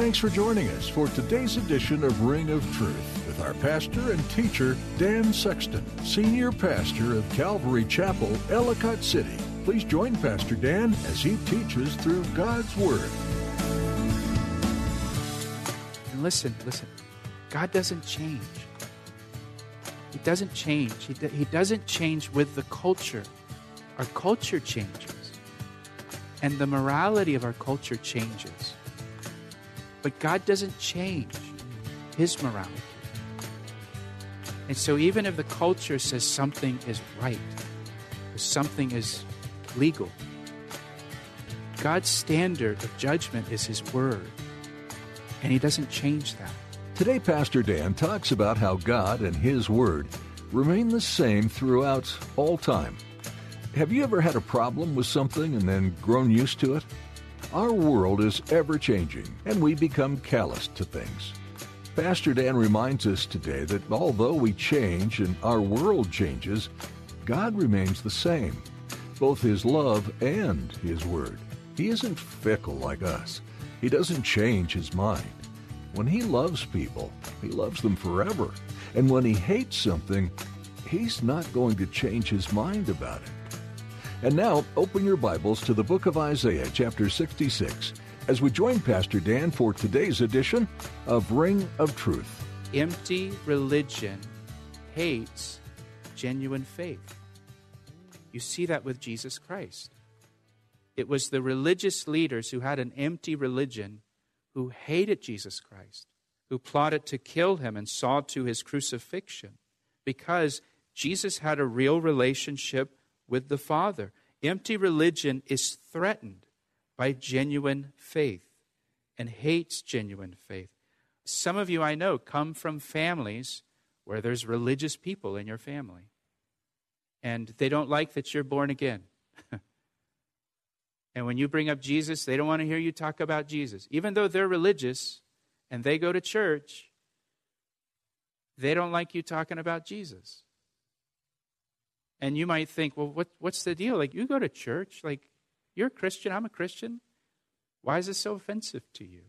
Thanks for joining us for today's edition of Ring of Truth with our pastor and teacher, Dan Sexton, Senior Pastor of Calvary Chapel, Ellicott City. Please join Pastor Dan as he teaches through God's Word. And listen, listen. God doesn't change. He doesn't change. He, he doesn't change with the culture. Our culture changes. And the morality of our culture changes. But God doesn't change His morality. And so, even if the culture says something is right, or something is legal, God's standard of judgment is His Word. And He doesn't change that. Today, Pastor Dan talks about how God and His Word remain the same throughout all time. Have you ever had a problem with something and then grown used to it? Our world is ever changing, and we become calloused to things. Pastor Dan reminds us today that although we change and our world changes, God remains the same, both His love and His Word. He isn't fickle like us, He doesn't change His mind. When He loves people, He loves them forever. And when He hates something, He's not going to change His mind about it. And now, open your Bibles to the book of Isaiah, chapter 66, as we join Pastor Dan for today's edition of Ring of Truth. Empty religion hates genuine faith. You see that with Jesus Christ. It was the religious leaders who had an empty religion who hated Jesus Christ, who plotted to kill him and saw to his crucifixion because Jesus had a real relationship with the Father. Empty religion is threatened by genuine faith and hates genuine faith. Some of you I know come from families where there's religious people in your family, and they don't like that you're born again. and when you bring up Jesus, they don't want to hear you talk about Jesus. Even though they're religious and they go to church, they don't like you talking about Jesus. And you might think, well, what, what's the deal? Like, you go to church, like, you're a Christian, I'm a Christian. Why is this so offensive to you?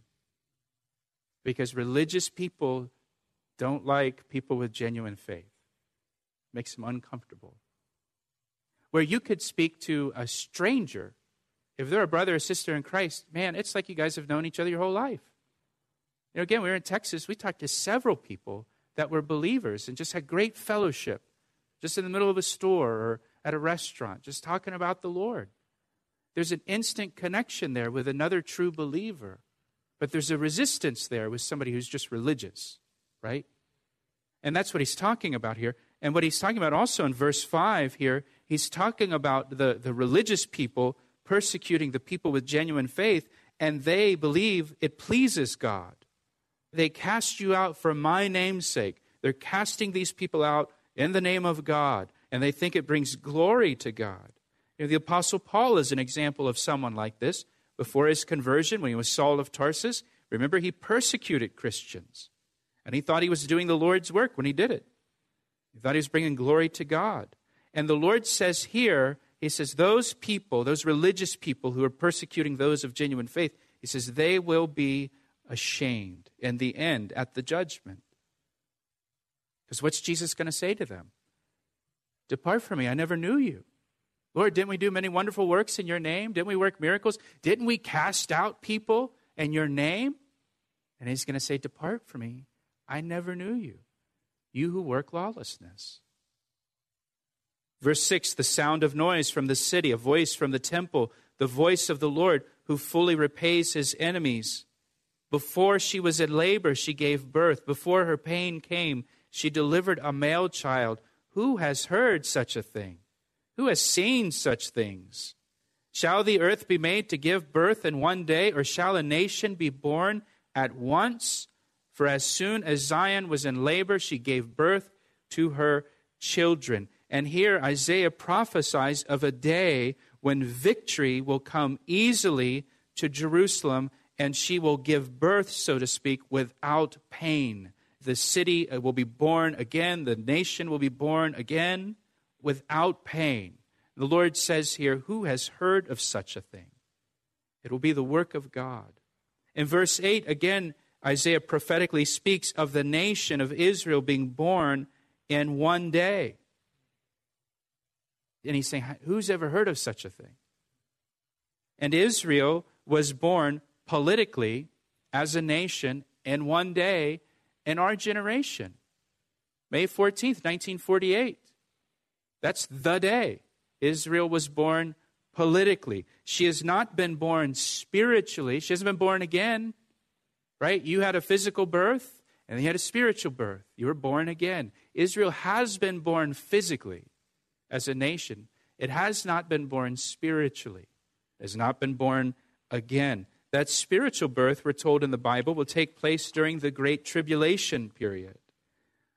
Because religious people don't like people with genuine faith. makes them uncomfortable. Where you could speak to a stranger, if they're a brother or sister in Christ, man, it's like you guys have known each other your whole life. You know, again, we were in Texas, we talked to several people that were believers and just had great fellowship, just in the middle of a store or at a restaurant, just talking about the Lord. There's an instant connection there with another true believer. But there's a resistance there with somebody who's just religious, right? And that's what he's talking about here. And what he's talking about also in verse 5 here, he's talking about the, the religious people persecuting the people with genuine faith, and they believe it pleases God. They cast you out for my name's sake. They're casting these people out in the name of God, and they think it brings glory to God. You know, the Apostle Paul is an example of someone like this. Before his conversion, when he was Saul of Tarsus, remember he persecuted Christians. And he thought he was doing the Lord's work when he did it. He thought he was bringing glory to God. And the Lord says here, He says, those people, those religious people who are persecuting those of genuine faith, He says, they will be ashamed in the end at the judgment. Because what's Jesus going to say to them? Depart from me, I never knew you. Lord, didn't we do many wonderful works in your name? Didn't we work miracles? Didn't we cast out people in your name? And he's going to say, Depart from me. I never knew you, you who work lawlessness. Verse 6 The sound of noise from the city, a voice from the temple, the voice of the Lord, who fully repays his enemies. Before she was in labor, she gave birth. Before her pain came, she delivered a male child. Who has heard such a thing? Who has seen such things? Shall the earth be made to give birth in one day, or shall a nation be born at once? For as soon as Zion was in labor, she gave birth to her children. And here Isaiah prophesies of a day when victory will come easily to Jerusalem and she will give birth, so to speak, without pain. The city uh, will be born again, the nation will be born again without pain. The Lord says here, Who has heard of such a thing? It will be the work of God. In verse 8, again, Isaiah prophetically speaks of the nation of Israel being born in one day. And he's saying, Who's ever heard of such a thing? And Israel was born politically as a nation in one day in our generation. May 14th, 1948. That's the day Israel was born politically. She has not been born spiritually. She hasn't been born again, right? You had a physical birth and you had a spiritual birth. You were born again. Israel has been born physically as a nation, it has not been born spiritually, it has not been born again. That spiritual birth, we're told in the Bible, will take place during the Great Tribulation period.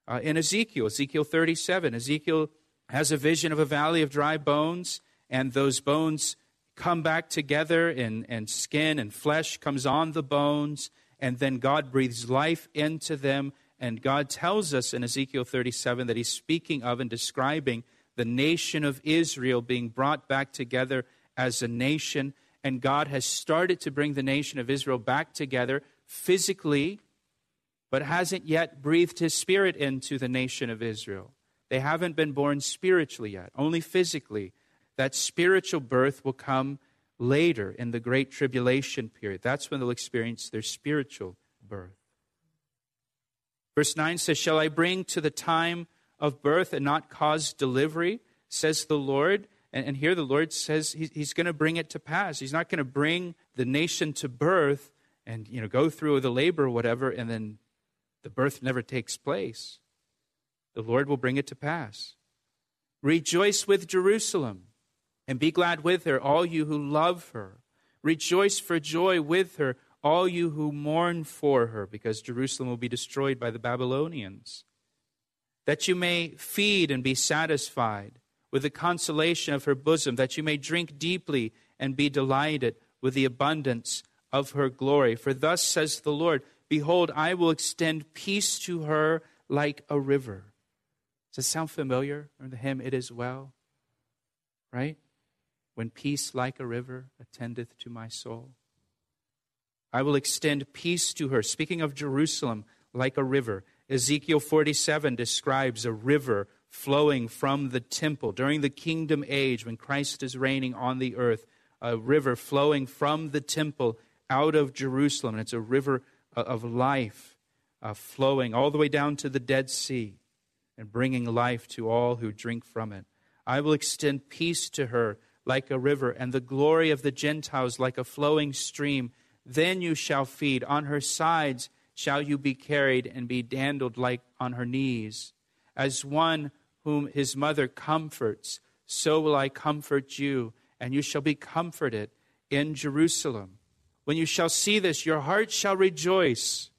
Uh, in Ezekiel, Ezekiel 37, Ezekiel has a vision of a valley of dry bones, and those bones come back together, and, and skin and flesh comes on the bones, and then God breathes life into them. And God tells us in Ezekiel 37 that He's speaking of and describing the nation of Israel being brought back together as a nation. And God has started to bring the nation of Israel back together physically, but hasn't yet breathed His Spirit into the nation of Israel. They haven't been born spiritually yet, only physically. That spiritual birth will come later in the Great Tribulation period. That's when they'll experience their spiritual birth. Verse 9 says, Shall I bring to the time of birth and not cause delivery, says the Lord? And, and here the Lord says he, He's going to bring it to pass. He's not going to bring the nation to birth and you know go through the labor or whatever, and then the birth never takes place. The Lord will bring it to pass. Rejoice with Jerusalem and be glad with her, all you who love her. Rejoice for joy with her, all you who mourn for her, because Jerusalem will be destroyed by the Babylonians. That you may feed and be satisfied with the consolation of her bosom, that you may drink deeply and be delighted with the abundance of her glory. For thus says the Lord Behold, I will extend peace to her like a river. Does it sound familiar? Or the hymn, It Is Well? Right? When peace like a river attendeth to my soul. I will extend peace to her. Speaking of Jerusalem, like a river. Ezekiel 47 describes a river flowing from the temple during the kingdom age when Christ is reigning on the earth. A river flowing from the temple out of Jerusalem. And it's a river of life uh, flowing all the way down to the Dead Sea and bringing life to all who drink from it. I will extend peace to her like a river, and the glory of the Gentiles like a flowing stream. Then you shall feed. On her sides shall you be carried and be dandled like on her knees. As one whom his mother comforts, so will I comfort you, and you shall be comforted in Jerusalem. When you shall see this, your heart shall rejoice,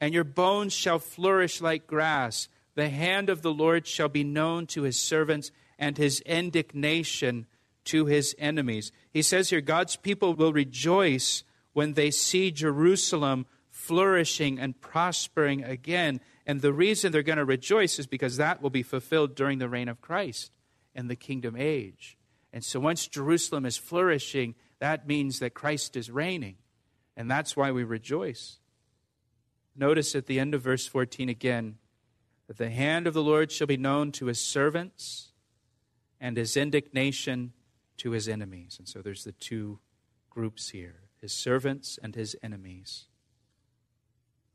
and your bones shall flourish like grass the hand of the Lord shall be known to his servants, and his indignation to his enemies. He says here, God's people will rejoice when they see Jerusalem flourishing and prospering again. And the reason they're going to rejoice is because that will be fulfilled during the reign of Christ and the kingdom age. And so once Jerusalem is flourishing, that means that Christ is reigning. And that's why we rejoice. Notice at the end of verse 14 again, that the hand of the Lord shall be known to his servants and his indignation to his enemies. And so there's the two groups here his servants and his enemies.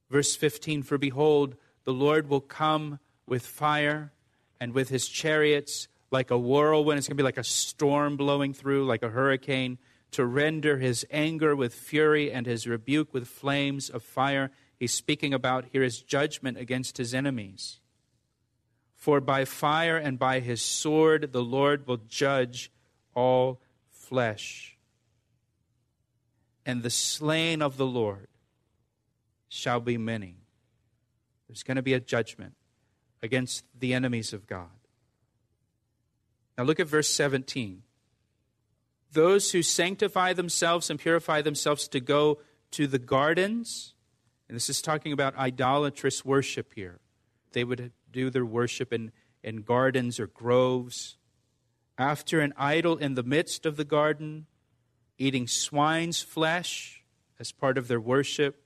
Verse 15 For behold, the Lord will come with fire and with his chariots like a whirlwind. It's going to be like a storm blowing through, like a hurricane, to render his anger with fury and his rebuke with flames of fire. He's speaking about here his judgment against his enemies. For by fire and by his sword the Lord will judge all flesh. And the slain of the Lord shall be many. There's going to be a judgment against the enemies of God. Now look at verse 17. Those who sanctify themselves and purify themselves to go to the gardens, and this is talking about idolatrous worship here. They would do their worship in, in gardens or groves. After an idol in the midst of the garden, eating swine's flesh as part of their worship.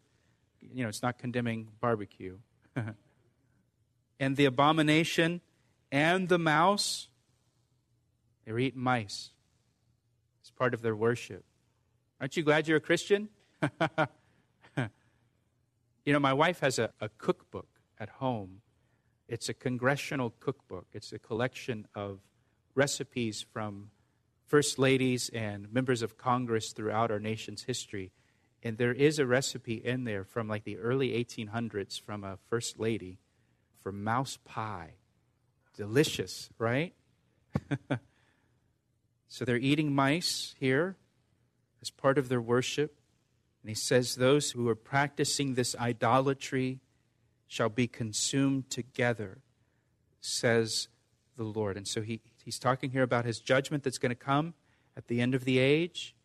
You know, it's not condemning barbecue. and the abomination and the mouse, they were eating mice as part of their worship. Aren't you glad you're a Christian? you know, my wife has a, a cookbook at home. It's a congressional cookbook, it's a collection of recipes from first ladies and members of Congress throughout our nation's history. And there is a recipe in there from like the early 1800s from a first lady for mouse pie. Delicious, right? so they're eating mice here as part of their worship. And he says, Those who are practicing this idolatry shall be consumed together, says the Lord. And so he, he's talking here about his judgment that's going to come at the end of the age,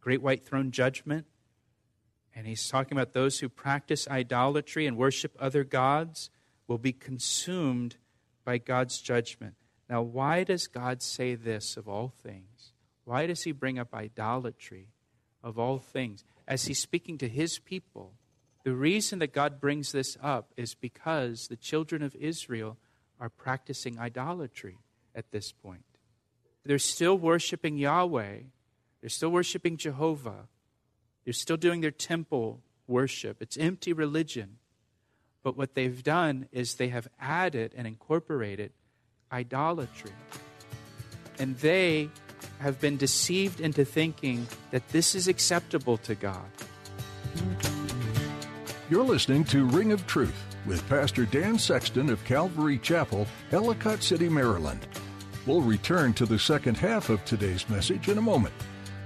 great white throne judgment. And he's talking about those who practice idolatry and worship other gods will be consumed by God's judgment. Now, why does God say this of all things? Why does he bring up idolatry of all things? As he's speaking to his people, the reason that God brings this up is because the children of Israel are practicing idolatry at this point. They're still worshiping Yahweh, they're still worshiping Jehovah, they're still doing their temple worship. It's empty religion. But what they've done is they have added and incorporated idolatry. And they have been deceived into thinking that this is acceptable to God. You're listening to Ring of Truth with Pastor Dan Sexton of Calvary Chapel, Ellicott City, Maryland. We'll return to the second half of today's message in a moment.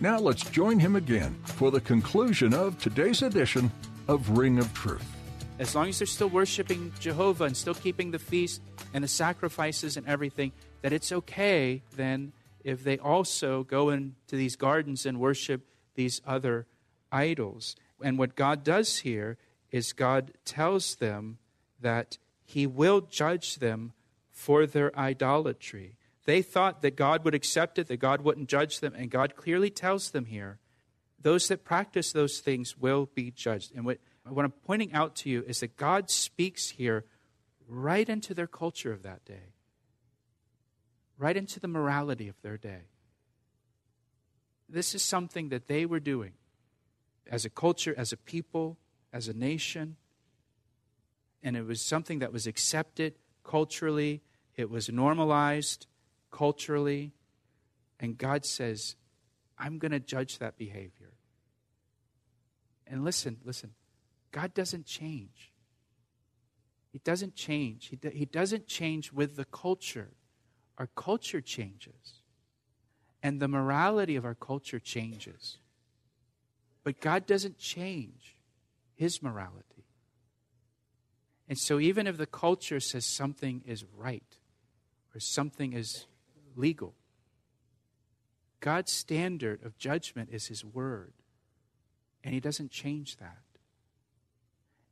Now let's join him again for the conclusion of today's edition of Ring of Truth. As long as they're still worshiping Jehovah and still keeping the feast and the sacrifices and everything, that it's okay then if they also go into these gardens and worship these other idols. And what God does here is God tells them that He will judge them for their idolatry. They thought that God would accept it, that God wouldn't judge them, and God clearly tells them here those that practice those things will be judged. And what, what I'm pointing out to you is that God speaks here right into their culture of that day, right into the morality of their day. This is something that they were doing as a culture, as a people, as a nation. And it was something that was accepted culturally, it was normalized culturally. And God says, I'm going to judge that behavior. And listen, listen, God doesn't change. He doesn't change. He, do, he doesn't change with the culture. Our culture changes. And the morality of our culture changes. But God doesn't change his morality. And so, even if the culture says something is right or something is legal, God's standard of judgment is his word. And he doesn't change that.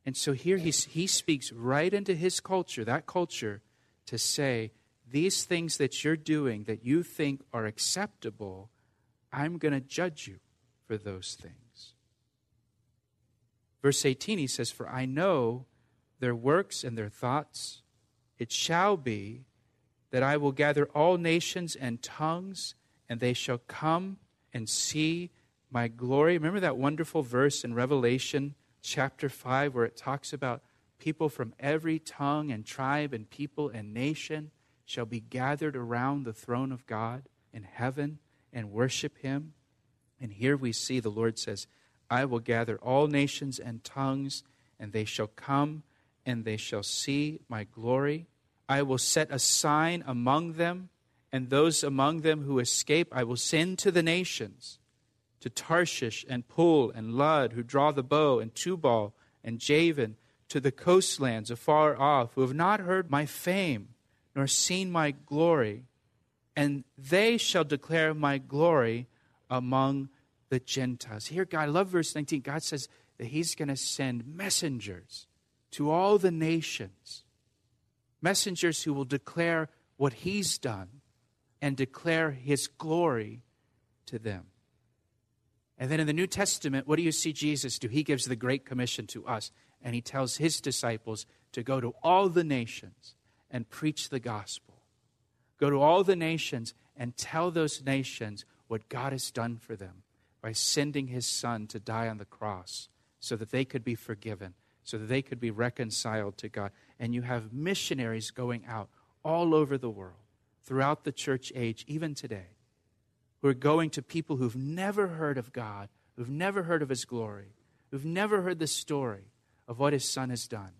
And so here he, he speaks right into his culture, that culture, to say, these things that you're doing that you think are acceptable, I'm going to judge you for those things. Verse 18, he says, For I know their works and their thoughts. It shall be that I will gather all nations and tongues, and they shall come and see my glory. Remember that wonderful verse in Revelation chapter 5 where it talks about people from every tongue and tribe and people and nation shall be gathered around the throne of God in heaven and worship him. And here we see the Lord says, I will gather all nations and tongues, and they shall come and they shall see my glory. I will set a sign among them, and those among them who escape I will send to the nations, to Tarshish and Pul and Lud, who draw the bow, and Tubal and Javan, to the coastlands afar off, who have not heard my fame, nor seen my glory. And they shall declare my glory among the Gentiles. Here, God, I love verse 19. God says that He's going to send messengers to all the nations, messengers who will declare what He's done and declare His glory to them. And then in the New Testament, what do you see Jesus do? He gives the Great Commission to us, and He tells His disciples to go to all the nations and preach the gospel. Go to all the nations and tell those nations what God has done for them by sending his son to die on the cross so that they could be forgiven, so that they could be reconciled to God. And you have missionaries going out all over the world, throughout the church age, even today, who are going to people who've never heard of God, who've never heard of his glory, who've never heard the story of what his son has done.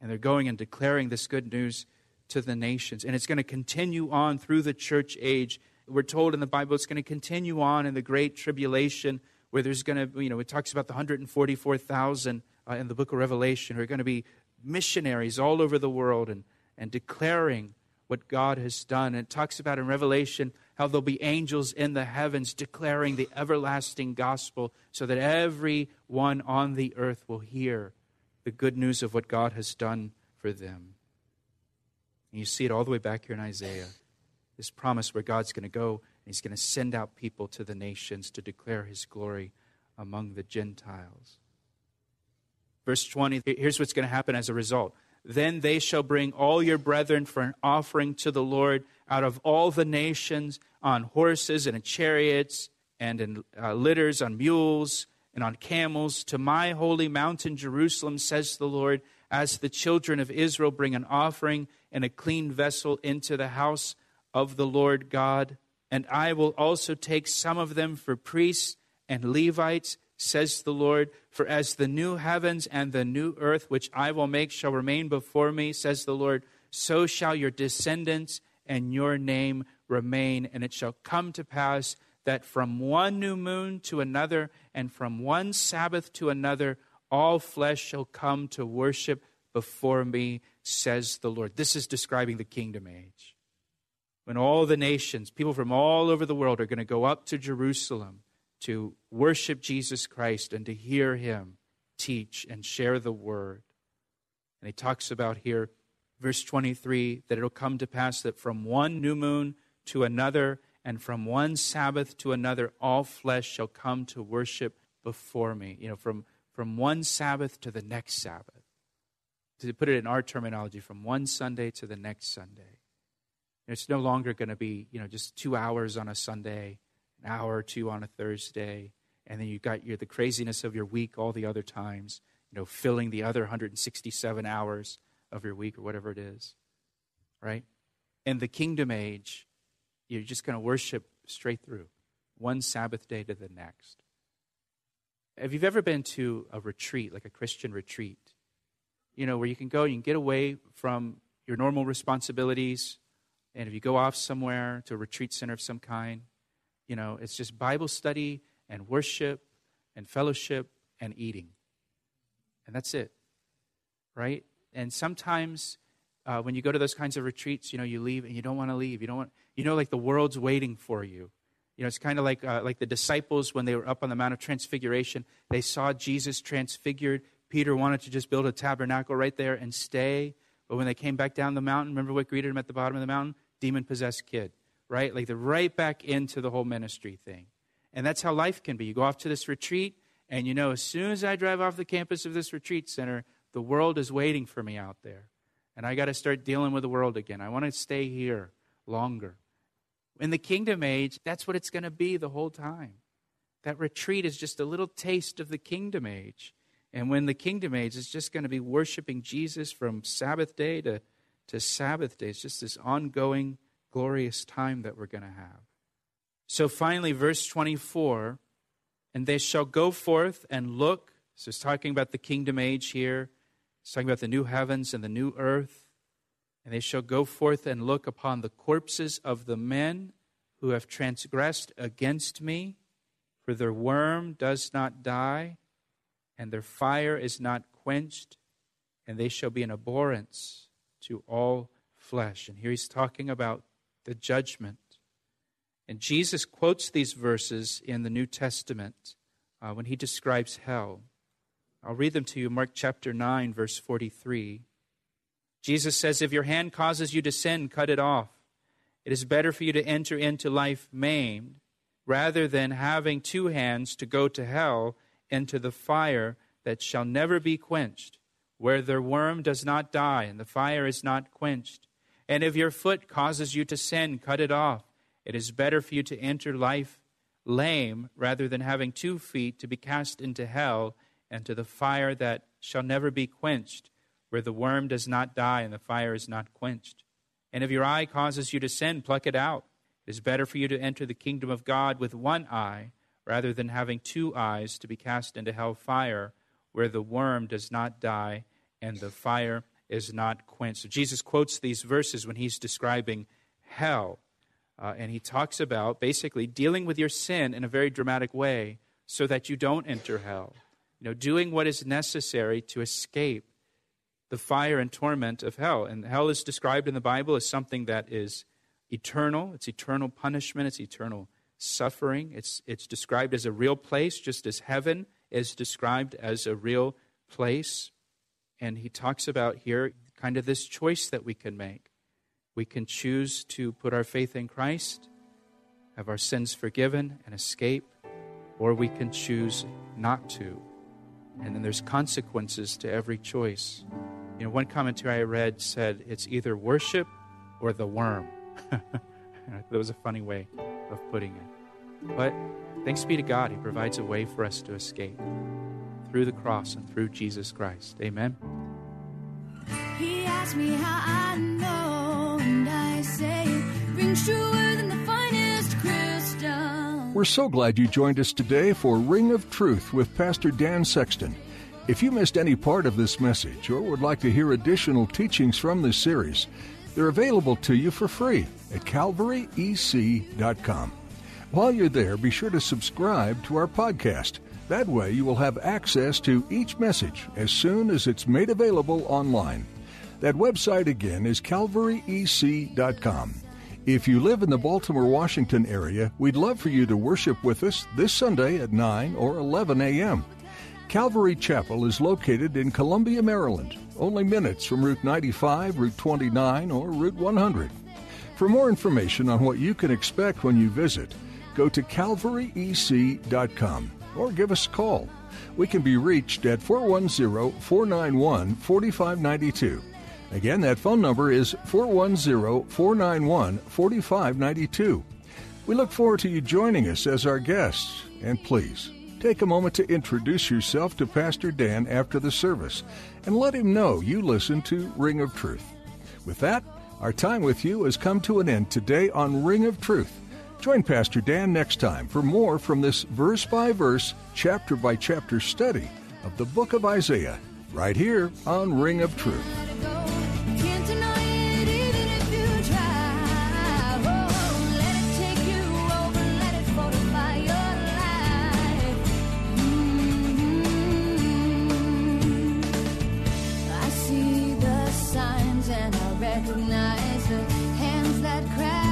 And they're going and declaring this good news to the nations. And it's going to continue on through the church age we're told in the Bible it's going to continue on in the Great Tribulation, where there's going to, you know, it talks about the 144,000 uh, in the book of Revelation who are going to be missionaries all over the world and, and declaring what God has done. And it talks about in Revelation how there'll be angels in the heavens declaring the everlasting gospel so that everyone on the earth will hear the good news of what God has done for them. And you see it all the way back here in Isaiah this promise where God's going to go and he's going to send out people to the nations to declare his glory among the Gentiles. Verse 20, here's what's going to happen as a result. Then they shall bring all your brethren for an offering to the Lord out of all the nations on horses and in chariots and in uh, litters, on mules and on camels to my holy mountain Jerusalem, says the Lord, as the children of Israel bring an offering in a clean vessel into the house of the Lord God, and I will also take some of them for priests and Levites, says the Lord. For as the new heavens and the new earth which I will make shall remain before me, says the Lord, so shall your descendants and your name remain. And it shall come to pass that from one new moon to another, and from one Sabbath to another, all flesh shall come to worship before me, says the Lord. This is describing the kingdom age when all the nations, people from all over the world, are going to go up to Jerusalem to worship Jesus Christ and to hear him teach and share the word. And he talks about here, verse 23, that it'll come to pass that from one new moon to another, and from one Sabbath to another, all flesh shall come to worship before me. You know, from, from one Sabbath to the next Sabbath. To put it in our terminology, from one Sunday to the next Sunday. It's no longer going to be, you know, just two hours on a Sunday, an hour or two on a Thursday, and then you've got your, the craziness of your week all the other times, you know, filling the other 167 hours of your week or whatever it is, right? In the kingdom age, you're just going to worship straight through, one Sabbath day to the next. Have you ever been to a retreat, like a Christian retreat? You know, where you can go, you can get away from your normal responsibilities, and if you go off somewhere to a retreat center of some kind, you know, it's just Bible study and worship and fellowship and eating. And that's it, right? And sometimes uh, when you go to those kinds of retreats, you know, you leave and you don't want to leave. You don't want, you know, like the world's waiting for you. You know, it's kind of like, uh, like the disciples when they were up on the Mount of Transfiguration. They saw Jesus transfigured. Peter wanted to just build a tabernacle right there and stay. But when they came back down the mountain, remember what greeted them at the bottom of the mountain? Demon possessed kid, right? Like they're right back into the whole ministry thing. And that's how life can be. You go off to this retreat, and you know, as soon as I drive off the campus of this retreat center, the world is waiting for me out there. And I got to start dealing with the world again. I want to stay here longer. In the kingdom age, that's what it's going to be the whole time. That retreat is just a little taste of the kingdom age. And when the kingdom age is just going to be worshiping Jesus from Sabbath day to, to Sabbath day, it's just this ongoing, glorious time that we're going to have. So finally, verse 24 and they shall go forth and look. So it's talking about the kingdom age here. It's talking about the new heavens and the new earth. And they shall go forth and look upon the corpses of the men who have transgressed against me, for their worm does not die, and their fire is not quenched, and they shall be an abhorrence to all flesh. And here he's talking about the judgment. And Jesus quotes these verses in the New Testament uh, when he describes hell. I'll read them to you, Mark chapter 9, verse 43. Jesus says, If your hand causes you to sin, cut it off. It is better for you to enter into life maimed rather than having two hands to go to hell into the fire that shall never be quenched, where the worm does not die and the fire is not quenched. And if your foot causes you to sin, cut it off. It is better for you to enter life lame rather than having two feet to be cast into hell and to the fire that shall never be quenched, where the worm does not die and the fire is not quenched. And if your eye causes you to sin, pluck it out. It is better for you to enter the kingdom of God with one eye rather than having two eyes to be cast into hell fire, where the worm does not die and the fire is not quenched. So Jesus quotes these verses when he's describing hell. Uh, and he talks about basically dealing with your sin in a very dramatic way so that you don't enter hell. You know, doing what is necessary to escape the fire and torment of hell. And hell is described in the Bible as something that is eternal, it's eternal punishment, it's eternal suffering. It's, it's described as a real place, just as heaven is described as a real place. And he talks about here kind of this choice that we can make. We can choose to put our faith in Christ, have our sins forgiven, and escape, or we can choose not to. And then there's consequences to every choice. You know, one commentary I read said it's either worship or the worm. that was a funny way of putting it. But thanks be to God, He provides a way for us to escape through the cross and through Jesus Christ. Amen. He asked me how I know, and I say it rings truer than the finest crystal. We're so glad you joined us today for Ring of Truth with Pastor Dan Sexton. If you missed any part of this message or would like to hear additional teachings from this series, they're available to you for free at calvaryec.com. While you're there, be sure to subscribe to our podcast. That way, you will have access to each message as soon as it's made available online. That website again is calvaryec.com. If you live in the Baltimore, Washington area, we'd love for you to worship with us this Sunday at 9 or 11 a.m. Calvary Chapel is located in Columbia, Maryland, only minutes from Route 95, Route 29, or Route 100. For more information on what you can expect when you visit, go to calvaryec.com or give us a call. We can be reached at 410 491 4592. Again, that phone number is 410 491 4592. We look forward to you joining us as our guests, and please take a moment to introduce yourself to Pastor Dan after the service and let him know you listen to Ring of Truth. With that, our time with you has come to an end today on Ring of Truth. Join Pastor Dan next time for more from this verse by verse, chapter by chapter study of the book of Isaiah, right here on Ring of Truth. recognize the hands that.